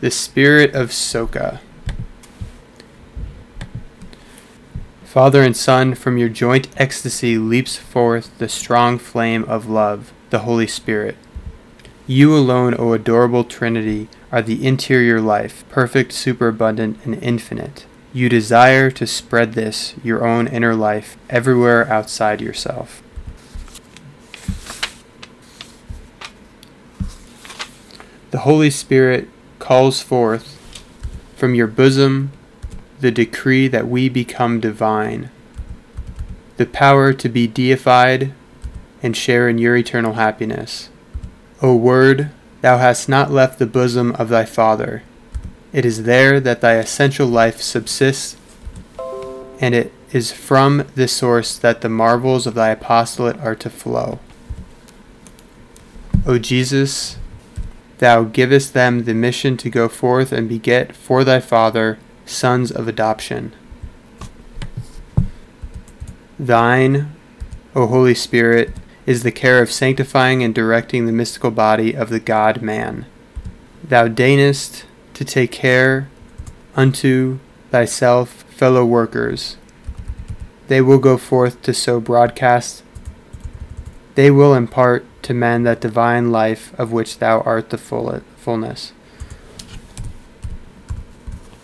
The Spirit of Soka. Father and Son, from your joint ecstasy leaps forth the strong flame of love, the Holy Spirit. You alone, O adorable Trinity, are the interior life, perfect, superabundant, and infinite. You desire to spread this, your own inner life, everywhere outside yourself. The Holy Spirit calls forth from your bosom the decree that we become divine, the power to be deified and share in your eternal happiness. O Word, thou hast not left the bosom of thy Father. It is there that thy essential life subsists, and it is from this source that the marvels of thy apostolate are to flow. O Jesus, Thou givest them the mission to go forth and beget for thy Father sons of adoption. Thine, O Holy Spirit, is the care of sanctifying and directing the mystical body of the God man. Thou deignest to take care unto thyself fellow workers. They will go forth to sow broadcast. They will impart to men that divine life of which thou art the full, fullness.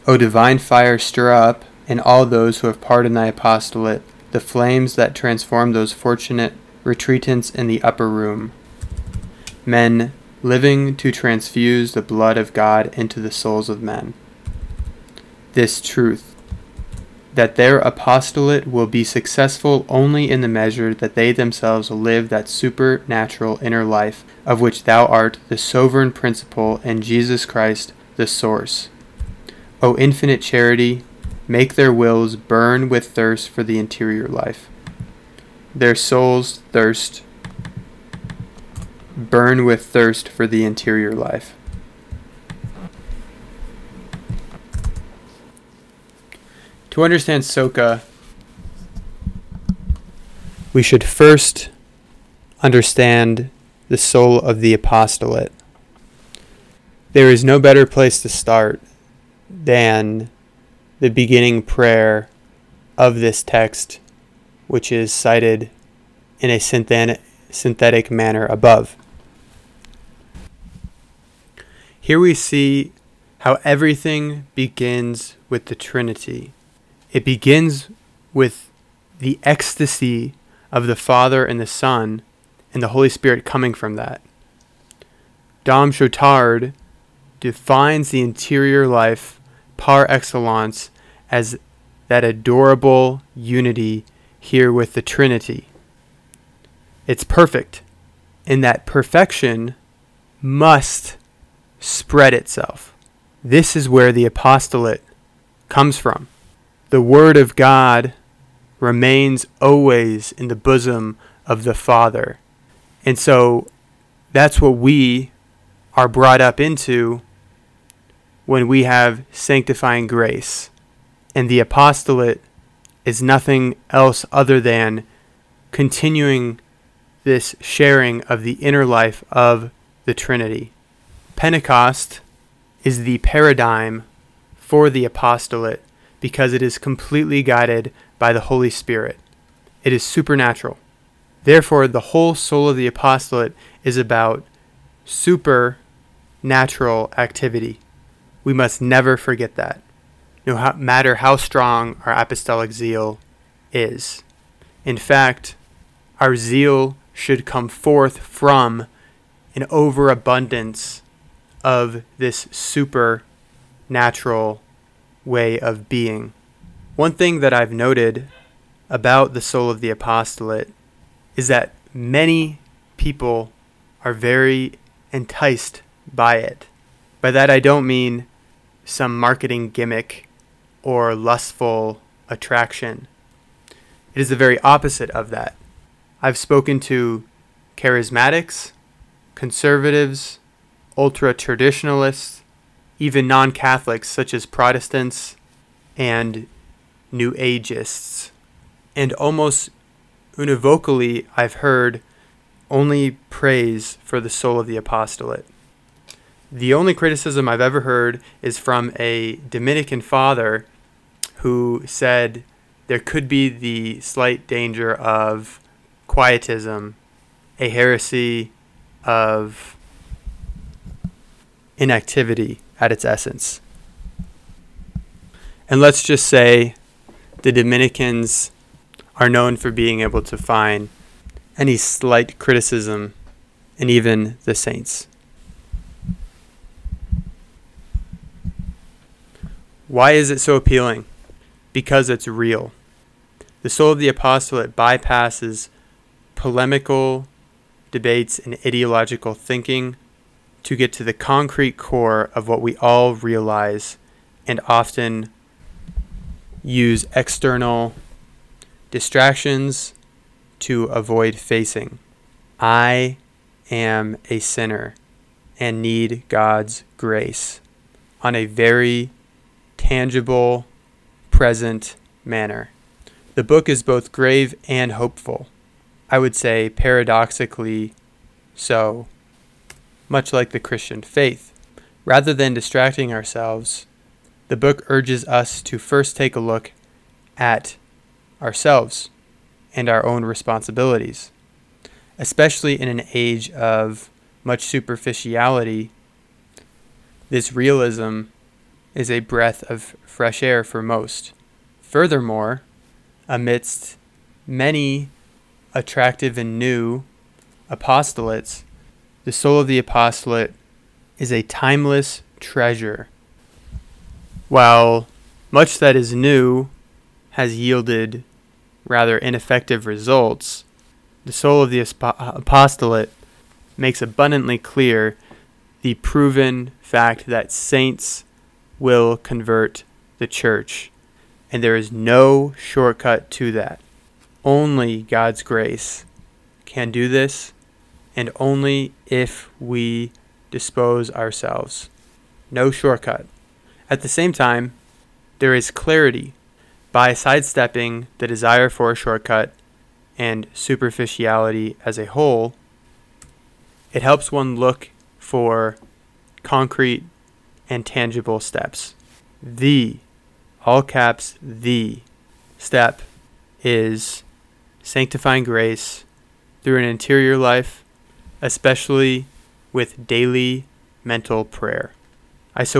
O divine fire, stir up in all those who have part in thy apostolate the flames that transform those fortunate retreatants in the upper room. Men living to transfuse the blood of God into the souls of men. This truth that their apostolate will be successful only in the measure that they themselves live that supernatural inner life of which thou art the sovereign principle and Jesus Christ the source. O infinite charity, make their wills burn with thirst for the interior life. Their souls thirst, burn with thirst for the interior life. To understand Soka, we should first understand the soul of the apostolate. There is no better place to start than the beginning prayer of this text, which is cited in a synthetic manner above. Here we see how everything begins with the Trinity. It begins with the ecstasy of the Father and the Son and the Holy Spirit coming from that. Dom Chautard defines the interior life par excellence as that adorable unity here with the Trinity. It's perfect, and that perfection must spread itself. This is where the apostolate comes from the Word of God remains always in the bosom of the Father. And so that's what we are brought up into when we have sanctifying grace. And the apostolate is nothing else other than continuing this sharing of the inner life of the Trinity. Pentecost is the paradigm for the apostolate because it is completely guided by the Holy Spirit. It is supernatural. Therefore, the whole soul of the apostolate is about supernatural activity. We must never forget that, no matter how strong our apostolic zeal is. In fact, our zeal should come forth from an overabundance of this supernatural way of being. One thing that I've noted about the soul of the apostolate is that many people are very enticed by it. By that, I don't mean some marketing gimmick or lustful attraction. It is the very opposite of that. I've spoken to charismatics, conservatives, ultra traditionalists, even non Catholics such as Protestants and New Ageists. And almost univocally, I've heard only praise for the soul of the apostolate. The only criticism I've ever heard is from a Dominican father who said there could be the slight danger of quietism, a heresy of inactivity at its essence. And let's just say the Dominicans are known for being able to find any slight criticism in even the saints. Why is it so appealing? Because it's real. The soul of the apostolate bypasses polemical debates and ideological thinking to get to the concrete core of what we all realize and often use external distractions to avoid facing. I am a sinner and need God's grace on a very tangible, present manner. The book is both grave and hopeful. I would say paradoxically so, much like the Christian faith. Rather than distracting ourselves, the book urges us to first take a look at ourselves and our own responsibilities, especially in an age of much superficiality. This realism is a breath of fresh air for most. Furthermore, amidst many attractive and new apostolates, the soul of the apostolate is a timeless treasure. While much that is new has yielded rather ineffective results, the soul of the apostolate makes abundantly clear the proven fact that saints will convert the church. And there is no shortcut to that. Only God's grace can do this, and only if we dispose ourselves. No shortcut. At the same time, there is clarity by sidestepping the desire for a shortcut and superficiality as a whole. It helps one look for concrete and tangible steps. The, all caps, the step is sanctifying grace through an interior life, especially with daily mental prayer.